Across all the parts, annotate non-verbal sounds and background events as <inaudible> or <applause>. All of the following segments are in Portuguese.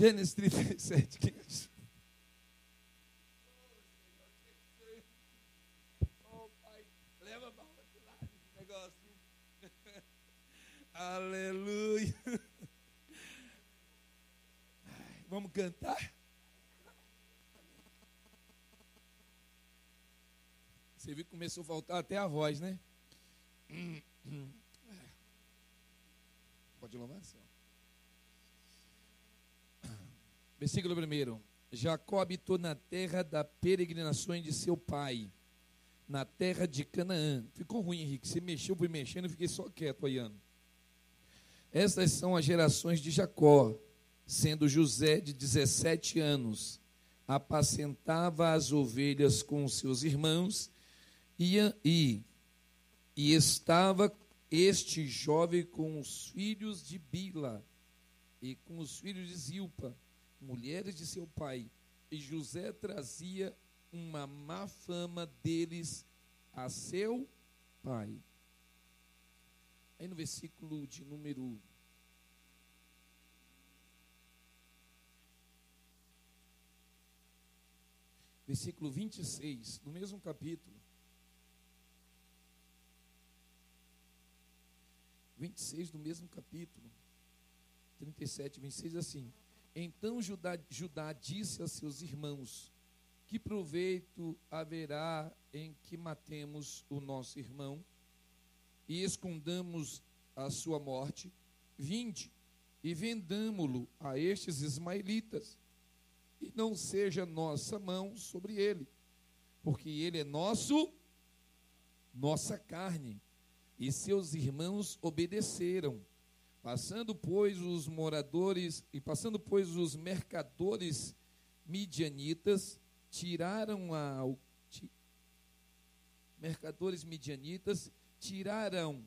Gênesis 37, 15. Oh, pai, leva para outro lado esse negócio. <laughs> Aleluia. Vamos cantar? Você viu que começou a faltar até a voz, né? Pode louvar, Senhor. Versículo 1. Jacó habitou na terra da peregrinações de seu pai, na terra de Canaã. Ficou ruim, Henrique. Você mexeu, fui mexendo, eu fiquei só quieto ano. Estas são as gerações de Jacó, sendo José de 17 anos. Apacentava as ovelhas com seus irmãos e, e, e estava este jovem com os filhos de Bila e com os filhos de Zilpa mulheres de seu pai, e José trazia uma má fama deles a seu pai. Aí no versículo de número versículo 26, no mesmo capítulo. 26 do mesmo capítulo. 37, 26 assim: então Judá, Judá disse a seus irmãos: Que proveito haverá em que matemos o nosso irmão e escondamos a sua morte? Vinde e vendamo-lo a estes ismaelitas, e não seja nossa mão sobre ele, porque ele é nosso, nossa carne. E seus irmãos obedeceram. Passando, pois, os moradores, e passando, pois, os mercadores midianitas, tiraram a. Mercadores midianitas tiraram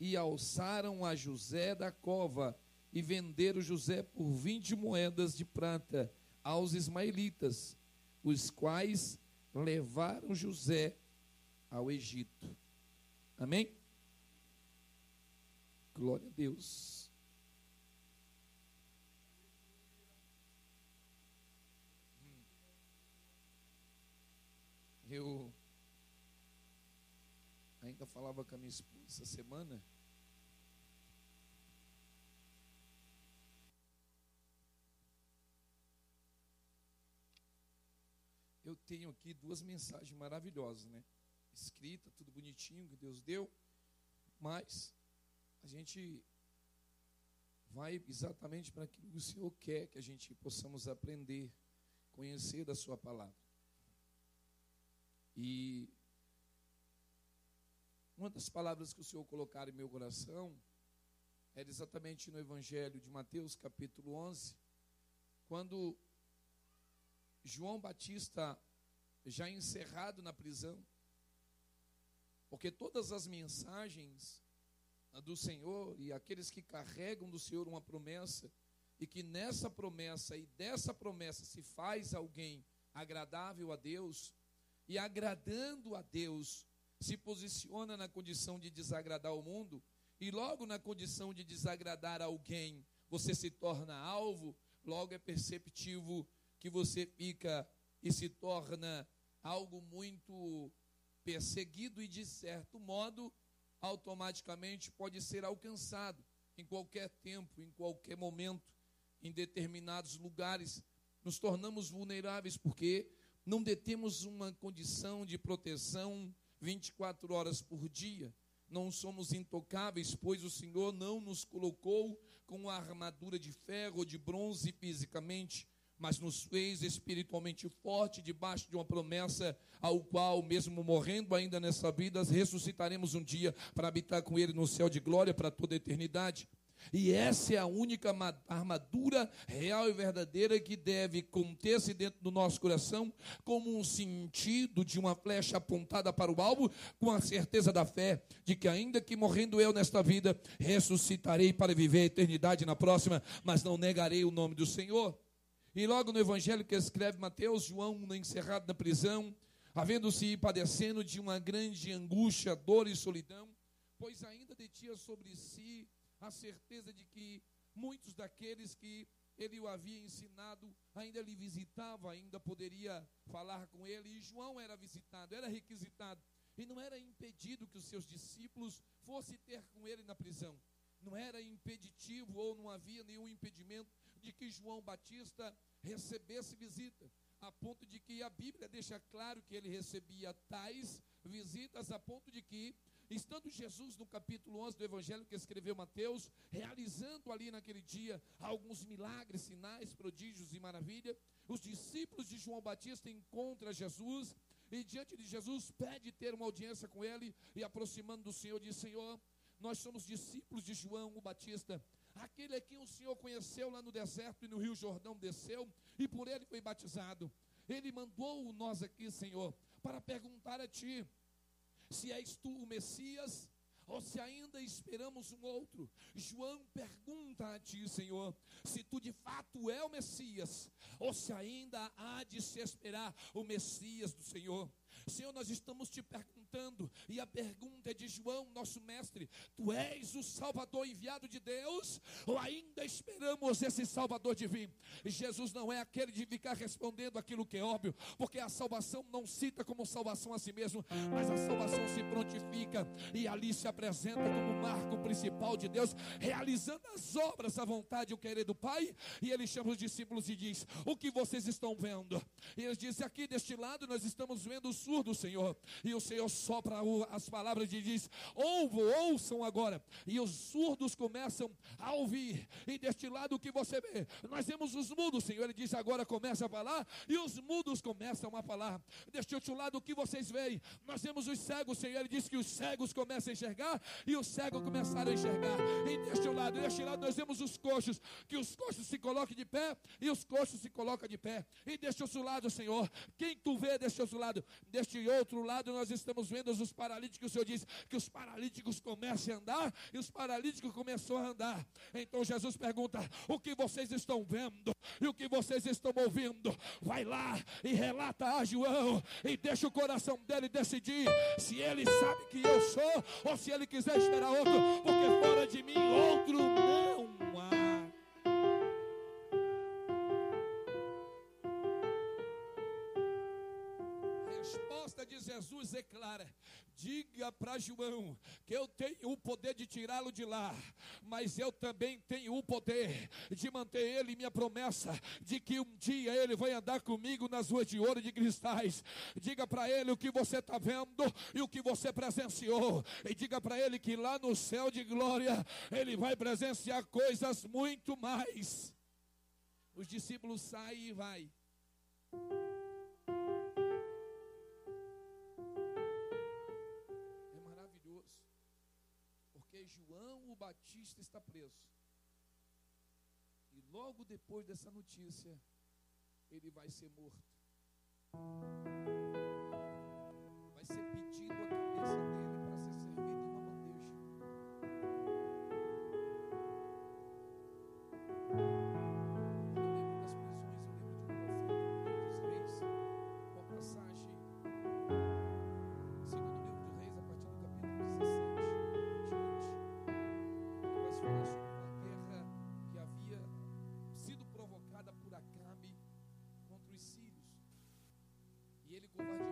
e alçaram a José da cova e venderam José por vinte moedas de prata aos ismaelitas, os quais levaram José ao Egito. Amém? Glória a Deus. Eu ainda falava com a minha esposa essa semana. Eu tenho aqui duas mensagens maravilhosas, né? Escrita, tudo bonitinho que Deus deu, mas a gente vai exatamente para aquilo que o Senhor quer que a gente possamos aprender, conhecer da Sua palavra. E uma das palavras que o Senhor colocar em meu coração era exatamente no Evangelho de Mateus, capítulo 11, quando João Batista, já encerrado na prisão, porque todas as mensagens do Senhor e aqueles que carregam do Senhor uma promessa e que nessa promessa e dessa promessa se faz alguém agradável a Deus e agradando a Deus se posiciona na condição de desagradar o mundo e logo na condição de desagradar alguém você se torna alvo, logo é perceptível que você fica e se torna algo muito perseguido e de certo modo automaticamente pode ser alcançado em qualquer tempo, em qualquer momento, em determinados lugares. Nos tornamos vulneráveis porque não detemos uma condição de proteção 24 horas por dia. Não somos intocáveis, pois o Senhor não nos colocou com a armadura de ferro ou de bronze fisicamente, mas nos fez espiritualmente forte debaixo de uma promessa, ao qual, mesmo morrendo ainda nessa vida, ressuscitaremos um dia para habitar com Ele no céu de glória para toda a eternidade. E essa é a única armadura real e verdadeira que deve conter-se dentro do nosso coração, como um sentido de uma flecha apontada para o alvo, com a certeza da fé de que, ainda que morrendo eu nesta vida, ressuscitarei para viver a eternidade na próxima, mas não negarei o nome do Senhor. E logo no evangelho que escreve Mateus, João, encerrado na prisão, havendo-se padecendo de uma grande angústia, dor e solidão, pois ainda detinha sobre si a certeza de que muitos daqueles que ele o havia ensinado, ainda lhe visitava, ainda poderia falar com ele, e João era visitado, era requisitado, e não era impedido que os seus discípulos fossem ter com ele na prisão. Não era impeditivo ou não havia nenhum impedimento de que João Batista recebesse visita, a ponto de que a Bíblia deixa claro que ele recebia tais visitas, a ponto de que Estando Jesus no capítulo 11 do Evangelho que escreveu Mateus, realizando ali naquele dia alguns milagres, sinais, prodígios e maravilha, os discípulos de João Batista encontram Jesus e diante de Jesus pede ter uma audiência com ele e aproximando do Senhor diz: Senhor, nós somos discípulos de João o Batista, aquele a quem o Senhor conheceu lá no deserto e no Rio Jordão desceu e por ele foi batizado. Ele mandou nós aqui, Senhor, para perguntar a ti se és tu o Messias ou se ainda esperamos um outro. João pergunta a ti, Senhor, se tu de fato é o Messias, ou se ainda há de se esperar o Messias do Senhor. Senhor, nós estamos te perguntando, e a pergunta é de João, nosso mestre: Tu és o Salvador enviado de Deus, ou ainda esperamos esse Salvador divino? Jesus não é aquele de ficar respondendo aquilo que é óbvio, porque a salvação não cita como salvação a si mesmo, mas a salvação se prontifica e ali se apresenta como marco principal de Deus, realizando as obras à vontade e o querer do Pai. E ele chama os discípulos e diz: O que vocês estão vendo? E eles dizem: Aqui deste lado nós estamos vendo os surdo, Senhor. E o Senhor sopra as palavras e diz: Ouvo, ouçam agora. E os surdos começam a ouvir. E deste lado o que você vê? Nós vemos os mudos, Senhor. Ele diz: Agora começa a falar. E os mudos começam a falar. Deste outro lado o que vocês veem? Nós vemos os cegos, Senhor. Ele diz que os cegos começam a enxergar. E os cegos começaram a enxergar. E deste lado, deste lado nós vemos os coxos. Que os coxos se coloquem de pé. E os coxos se colocam de pé. E deste outro lado, Senhor. Quem tu vê deste outro lado? Deste outro lado, nós estamos vendo os paralíticos. O Senhor diz que os paralíticos comecem a andar e os paralíticos começaram a andar. Então Jesus pergunta: O que vocês estão vendo e o que vocês estão ouvindo? Vai lá e relata a João e deixa o coração dele decidir se ele sabe que eu sou ou se ele quiser esperar outro, porque fora de mim outro não Jesus é clara: diga para João que eu tenho o poder de tirá-lo de lá, mas eu também tenho o poder de manter ele minha promessa de que um dia ele vai andar comigo nas ruas de ouro e de cristais. Diga para ele o que você está vendo e o que você presenciou, e diga para ele que lá no céu de glória ele vai presenciar coisas muito mais. Os discípulos saem e vai. João o Batista está preso. E logo depois dessa notícia, ele vai ser morto. Vai ser pedido a para os sírios. E ele covardeou.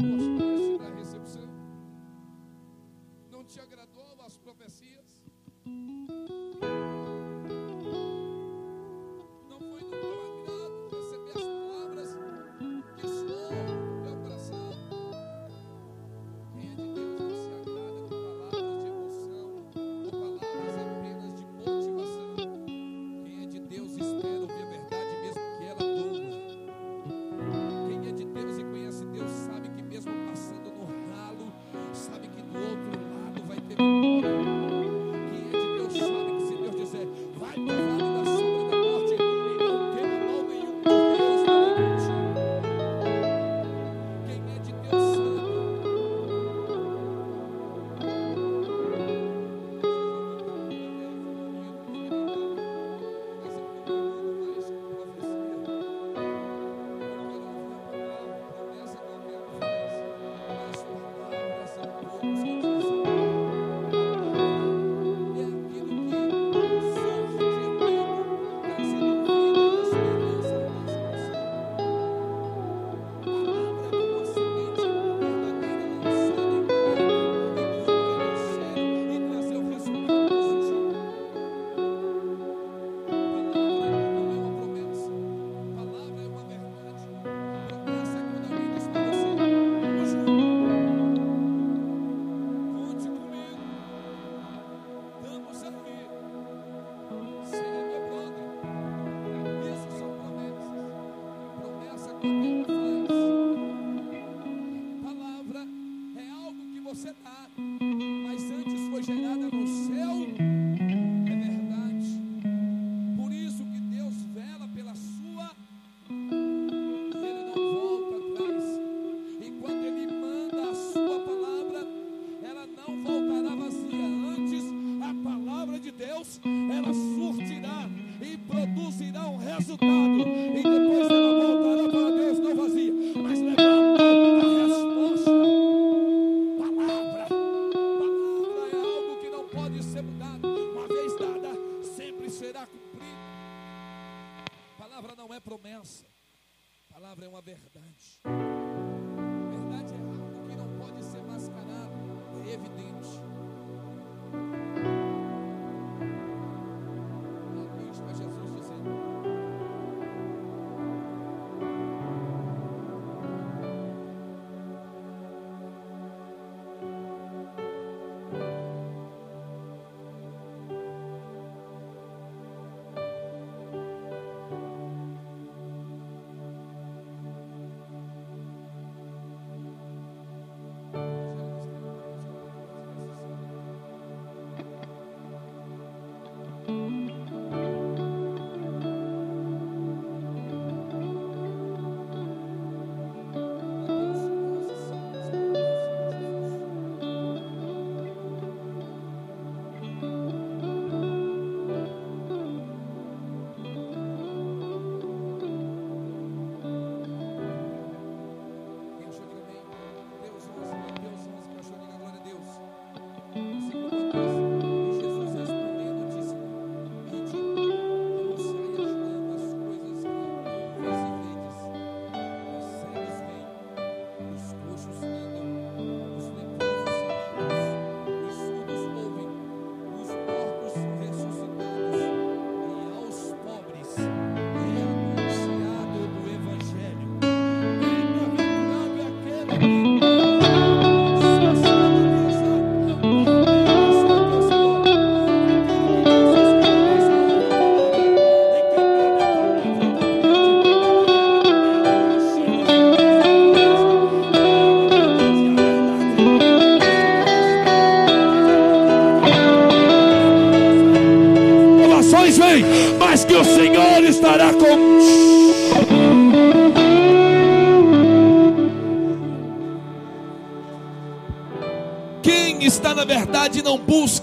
Hum. Posso receber da recepção? Não te agradou as profecias? será cumprido. Palavra não é promessa, palavra é uma verdade. Verdade é algo que não pode ser mascarado, é evidente.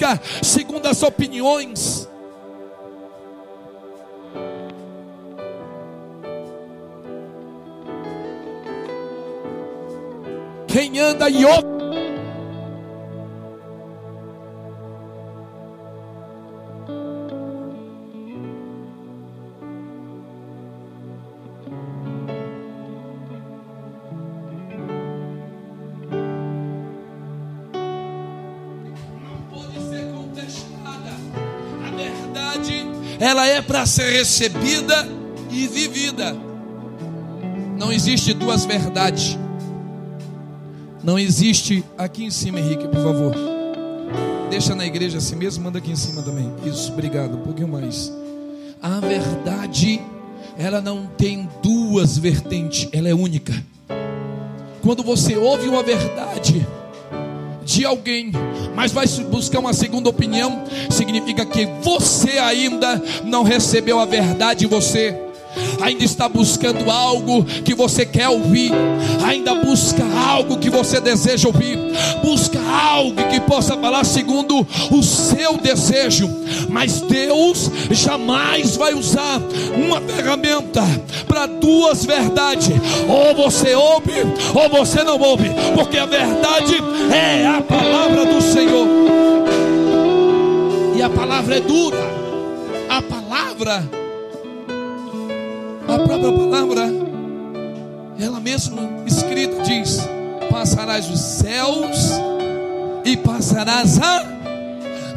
busca segundo as opiniões. Quem anda e outro? Para ser recebida e vivida. Não existe duas verdades. Não existe aqui em cima, Henrique, por favor. Deixa na igreja assim mesmo, manda aqui em cima também. Isso, obrigado. Um pouquinho mais. A verdade, ela não tem duas vertentes, ela é única. Quando você ouve uma verdade, de alguém, mas vai buscar uma segunda opinião, significa que você ainda não recebeu a verdade em você ainda está buscando algo que você quer ouvir, ainda busca algo que você deseja ouvir, busca algo que possa falar segundo o seu desejo, mas Deus jamais vai usar uma ferramenta para duas verdades, ou você ouve, ou você não ouve, porque a verdade é a palavra do Senhor, e a palavra é dura, a palavra a própria palavra, ela mesma escrita diz: Passarás os céus e passarás a.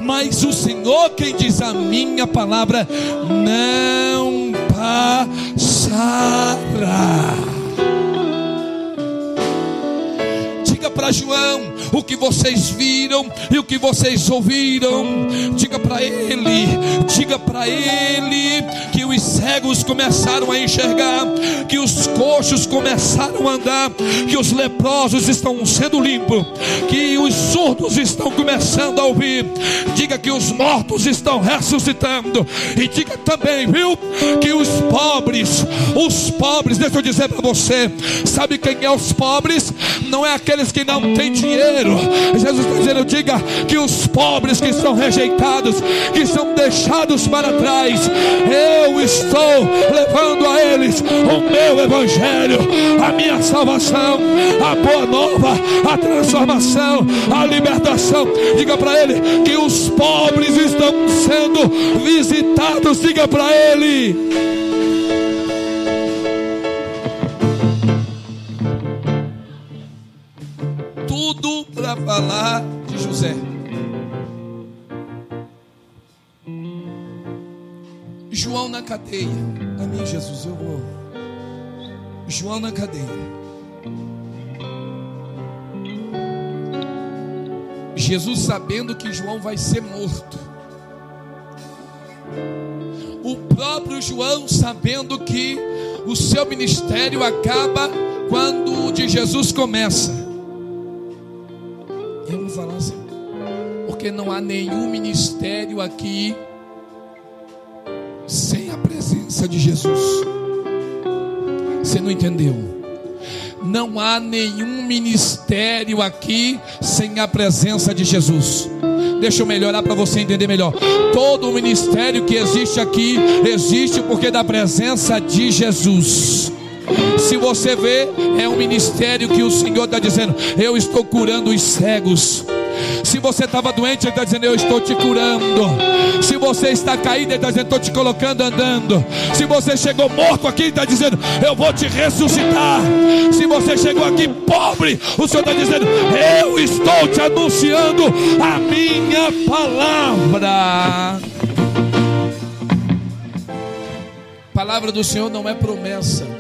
Mas o Senhor, quem diz a minha palavra, não passará. Diga para João o que vocês viram e o que vocês ouviram. Diga para ele, diga para ele que os cegos começaram a enxergar, que os coxos começaram a andar, que os leprosos estão sendo limpos, que os surdos estão começando a ouvir. Diga que os mortos estão ressuscitando e diga também, viu, que os pobres, os pobres, deixa eu dizer para você, sabe quem é os pobres? Não é aqueles que não têm dinheiro. Jesus está dizendo: diga que os pobres que são rejeitados, que são deixados para trás, eu estou levando a eles o meu evangelho, a minha salvação, a boa nova, a transformação, a libertação. Diga para ele que os pobres estão sendo visitados. Diga para ele. Falar de José. João na cadeia. Amém, Jesus, eu vou. João na cadeia. Jesus sabendo que João vai ser morto. O próprio João sabendo que o seu ministério acaba quando o de Jesus começa. Porque não há nenhum ministério aqui sem a presença de Jesus. Você não entendeu? Não há nenhum ministério aqui sem a presença de Jesus. Deixa eu melhorar para você entender melhor. Todo o ministério que existe aqui existe porque da presença de Jesus. Se você vê, é um ministério que o Senhor está dizendo: Eu estou curando os cegos. Se você estava doente, Ele está dizendo: Eu estou te curando. Se você está caído, Ele está dizendo: Estou te colocando andando. Se você chegou morto aqui, Ele está dizendo: Eu vou te ressuscitar. Se você chegou aqui pobre, o Senhor está dizendo: Eu estou te anunciando a minha palavra. palavra do Senhor não é promessa.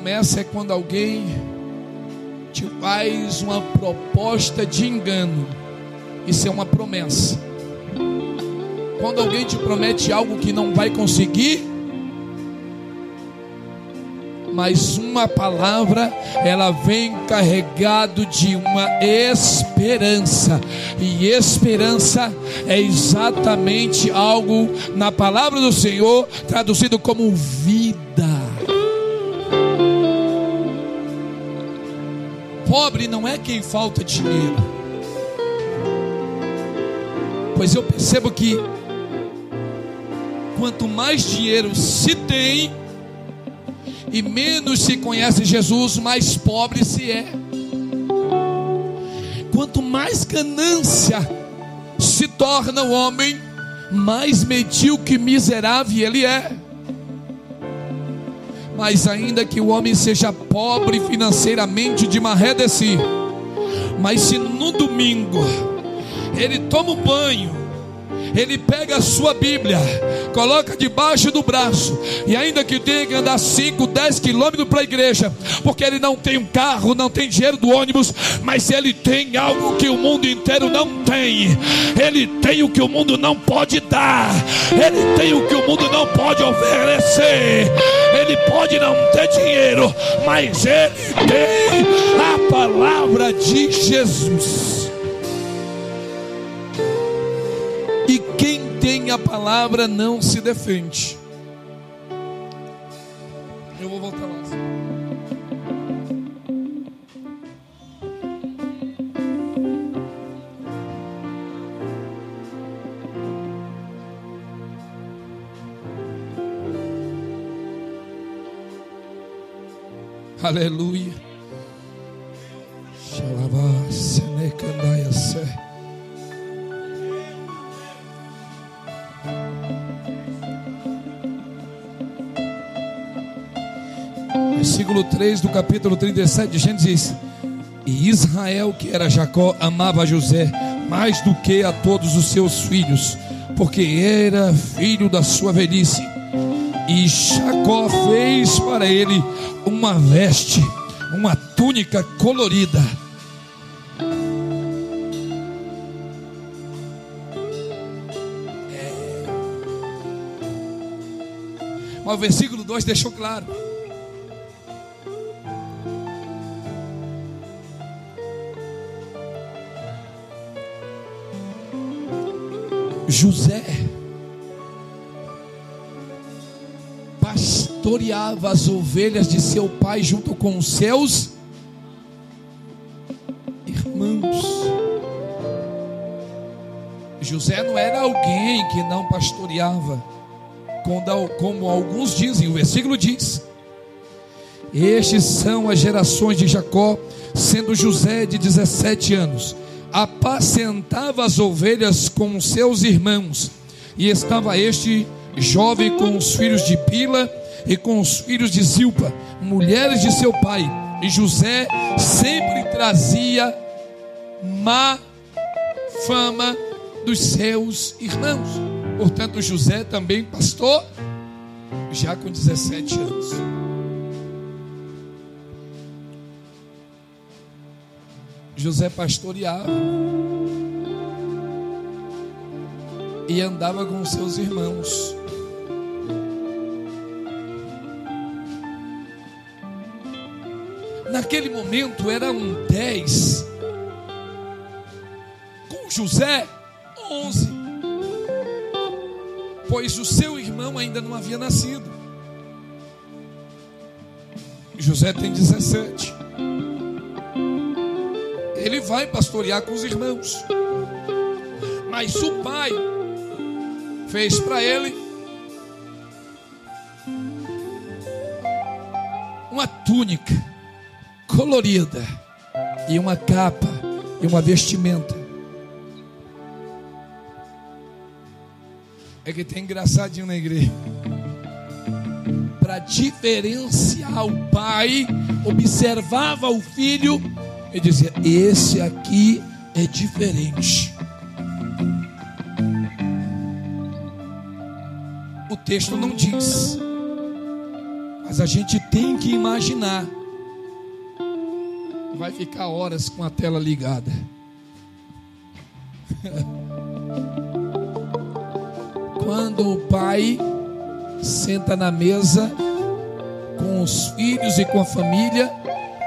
Promessa é quando alguém te faz uma proposta de engano. Isso é uma promessa. Quando alguém te promete algo que não vai conseguir, mas uma palavra, ela vem carregado de uma esperança. E esperança é exatamente algo na palavra do Senhor traduzido como vida. Pobre não é quem falta dinheiro. Pois eu percebo que quanto mais dinheiro se tem e menos se conhece Jesus, mais pobre se é. Quanto mais ganância se torna o homem, mais medíocre e miserável ele é. Mas ainda que o homem seja pobre financeiramente de maré de si, Mas se no domingo ele toma um banho, ele pega a sua Bíblia, coloca debaixo do braço, e ainda que tenha que andar 5, 10 quilômetros para a igreja, porque ele não tem um carro, não tem dinheiro do ônibus, mas ele tem algo que o mundo inteiro não tem, ele tem o que o mundo não pode dar, ele tem o que o mundo não pode oferecer, ele pode não ter dinheiro, mas ele tem a palavra de Jesus. A palavra não se defende. Eu vou voltar lá. Aleluia. Versículo 3 do capítulo 37 de Gênesis E Israel, que era Jacó, amava José mais do que a todos os seus filhos, porque era filho da sua velhice. E Jacó fez para ele uma veste, uma túnica colorida. É. Mas o versículo 2 deixou claro. José pastoreava as ovelhas de seu pai junto com os seus irmãos. José não era alguém que não pastoreava, como alguns dizem, o versículo diz: Estes são as gerações de Jacó, sendo José de 17 anos apacentava as ovelhas com seus irmãos, e estava este jovem com os filhos de Pila e com os filhos de Zilpa, mulheres de seu pai. E José sempre trazia má fama dos seus irmãos. Portanto, José também pastor, já com 17 anos. José pastoreava e andava com seus irmãos. Naquele momento eram dez, com José onze, pois o seu irmão ainda não havia nascido. José tem dezessete vai pastorear com os irmãos. Mas o pai fez para ele uma túnica colorida e uma capa e uma vestimenta. É que tem engraçadinho na igreja. Para diferenciar o pai, observava o filho e dizia: Esse aqui é diferente. O texto não diz, mas a gente tem que imaginar. Vai ficar horas com a tela ligada. <laughs> Quando o pai senta na mesa com os filhos e com a família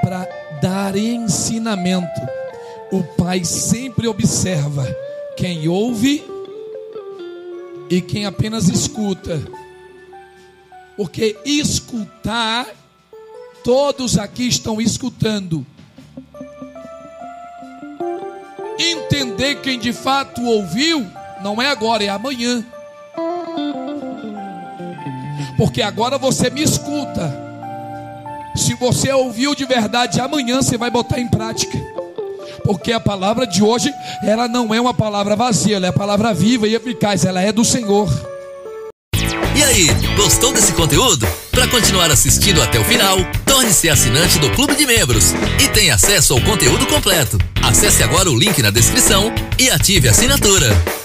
para dar ensinamento. O pai sempre observa quem ouve e quem apenas escuta. Porque escutar, todos aqui estão escutando. Entender quem de fato ouviu, não é agora, é amanhã. Porque agora você me escuta se você ouviu de verdade, amanhã você vai botar em prática. Porque a palavra de hoje, ela não é uma palavra vazia, ela é a palavra viva e eficaz, ela é do Senhor. E aí, gostou desse conteúdo? Para continuar assistindo até o final, torne-se assinante do Clube de Membros e tenha acesso ao conteúdo completo. Acesse agora o link na descrição e ative a assinatura.